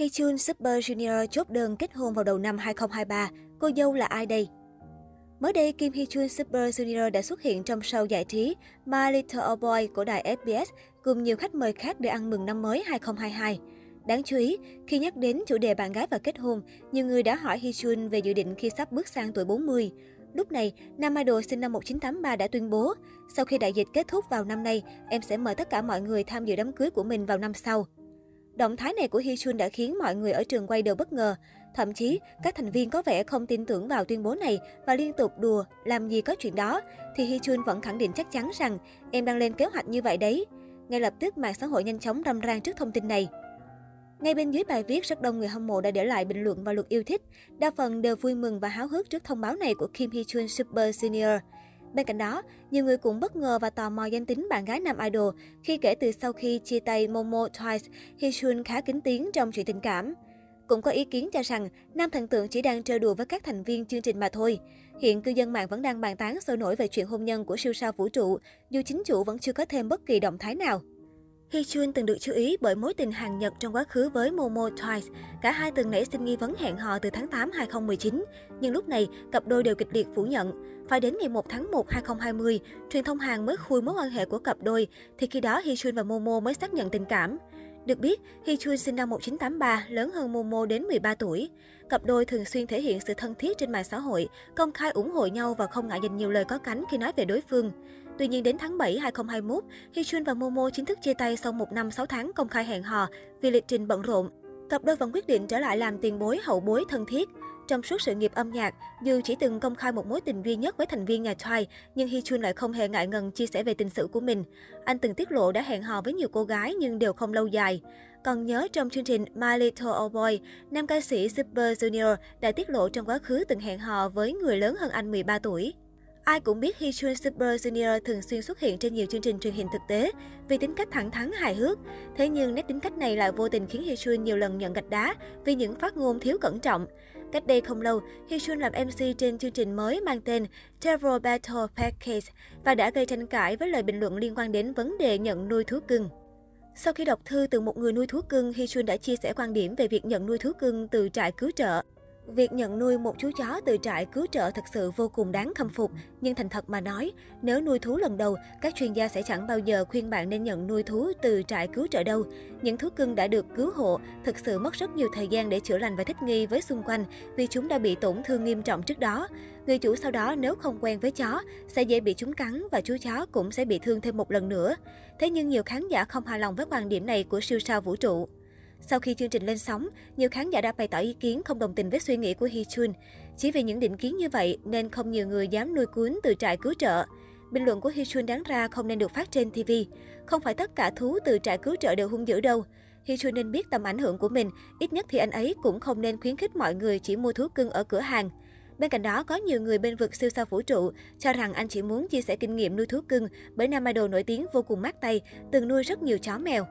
Hee Super Junior chốt đơn kết hôn vào đầu năm 2023. Cô dâu là ai đây? Mới đây, Kim Hee Super Junior đã xuất hiện trong show giải trí My Little Old Boy của đài SBS cùng nhiều khách mời khác để ăn mừng năm mới 2022. Đáng chú ý, khi nhắc đến chủ đề bạn gái và kết hôn, nhiều người đã hỏi Hee về dự định khi sắp bước sang tuổi 40. Lúc này, nam idol sinh năm 1983 đã tuyên bố, sau khi đại dịch kết thúc vào năm nay, em sẽ mời tất cả mọi người tham dự đám cưới của mình vào năm sau. Động thái này của Hee Chun đã khiến mọi người ở trường quay đều bất ngờ. Thậm chí, các thành viên có vẻ không tin tưởng vào tuyên bố này và liên tục đùa, làm gì có chuyện đó, thì Hee Chun vẫn khẳng định chắc chắn rằng em đang lên kế hoạch như vậy đấy. Ngay lập tức, mạng xã hội nhanh chóng râm ran trước thông tin này. Ngay bên dưới bài viết, rất đông người hâm mộ đã để lại bình luận và luật yêu thích. Đa phần đều vui mừng và háo hức trước thông báo này của Kim Hee Chun Super Senior. Bên cạnh đó, nhiều người cũng bất ngờ và tò mò danh tính bạn gái nam idol khi kể từ sau khi chia tay Momo Twice, Hee khá kính tiếng trong chuyện tình cảm. Cũng có ý kiến cho rằng nam thần tượng chỉ đang chơi đùa với các thành viên chương trình mà thôi. Hiện cư dân mạng vẫn đang bàn tán sôi nổi về chuyện hôn nhân của siêu sao vũ trụ, dù chính chủ vẫn chưa có thêm bất kỳ động thái nào. Hee Chun từng được chú ý bởi mối tình hàng Nhật trong quá khứ với Momo Twice. Cả hai từng nảy sinh nghi vấn hẹn hò từ tháng 8 2019, nhưng lúc này cặp đôi đều kịch liệt phủ nhận. Phải đến ngày 1 tháng 1 2020, truyền thông Hàn mới khui mối quan hệ của cặp đôi, thì khi đó Hee Chun và Momo mới xác nhận tình cảm. Được biết, Hee Chun sinh năm 1983, lớn hơn Momo đến 13 tuổi. Cặp đôi thường xuyên thể hiện sự thân thiết trên mạng xã hội, công khai ủng hộ nhau và không ngại dành nhiều lời có cánh khi nói về đối phương. Tuy nhiên đến tháng 7 2021, Hyun Chun và Momo chính thức chia tay sau một năm 6 tháng công khai hẹn hò vì lịch trình bận rộn. Cặp đôi vẫn quyết định trở lại làm tiền bối hậu bối thân thiết. Trong suốt sự nghiệp âm nhạc, dù chỉ từng công khai một mối tình duy nhất với thành viên nhà Twice, nhưng Hee Chun lại không hề ngại ngần chia sẻ về tình sự của mình. Anh từng tiết lộ đã hẹn hò với nhiều cô gái nhưng đều không lâu dài. Còn nhớ trong chương trình My Little Old Boy, nam ca sĩ Super Junior đã tiết lộ trong quá khứ từng hẹn hò với người lớn hơn anh 13 tuổi. Ai cũng biết Hee Chun Super Junior thường xuyên xuất hiện trên nhiều chương trình truyền hình thực tế vì tính cách thẳng thắn hài hước. Thế nhưng nét tính cách này lại vô tình khiến Hee Chun nhiều lần nhận gạch đá vì những phát ngôn thiếu cẩn trọng. Cách đây không lâu, Hee Chun làm MC trên chương trình mới mang tên Travel Battle Package và đã gây tranh cãi với lời bình luận liên quan đến vấn đề nhận nuôi thú cưng. Sau khi đọc thư từ một người nuôi thú cưng, Hee Chun đã chia sẻ quan điểm về việc nhận nuôi thú cưng từ trại cứu trợ. Việc nhận nuôi một chú chó từ trại cứu trợ thật sự vô cùng đáng khâm phục, nhưng thành thật mà nói, nếu nuôi thú lần đầu, các chuyên gia sẽ chẳng bao giờ khuyên bạn nên nhận nuôi thú từ trại cứu trợ đâu. Những thú cưng đã được cứu hộ thực sự mất rất nhiều thời gian để chữa lành và thích nghi với xung quanh vì chúng đã bị tổn thương nghiêm trọng trước đó. Người chủ sau đó nếu không quen với chó sẽ dễ bị chúng cắn và chú chó cũng sẽ bị thương thêm một lần nữa. Thế nhưng nhiều khán giả không hài lòng với quan điểm này của siêu sao vũ trụ. Sau khi chương trình lên sóng, nhiều khán giả đã bày tỏ ý kiến không đồng tình với suy nghĩ của Hee Chun. Chỉ vì những định kiến như vậy nên không nhiều người dám nuôi cuốn từ trại cứu trợ. Bình luận của Hee Chun đáng ra không nên được phát trên TV. Không phải tất cả thú từ trại cứu trợ đều hung dữ đâu. Hee Chun nên biết tầm ảnh hưởng của mình, ít nhất thì anh ấy cũng không nên khuyến khích mọi người chỉ mua thú cưng ở cửa hàng. Bên cạnh đó, có nhiều người bên vực siêu sao vũ trụ cho rằng anh chỉ muốn chia sẻ kinh nghiệm nuôi thú cưng bởi nam idol nổi tiếng vô cùng mát tay, từng nuôi rất nhiều chó mèo.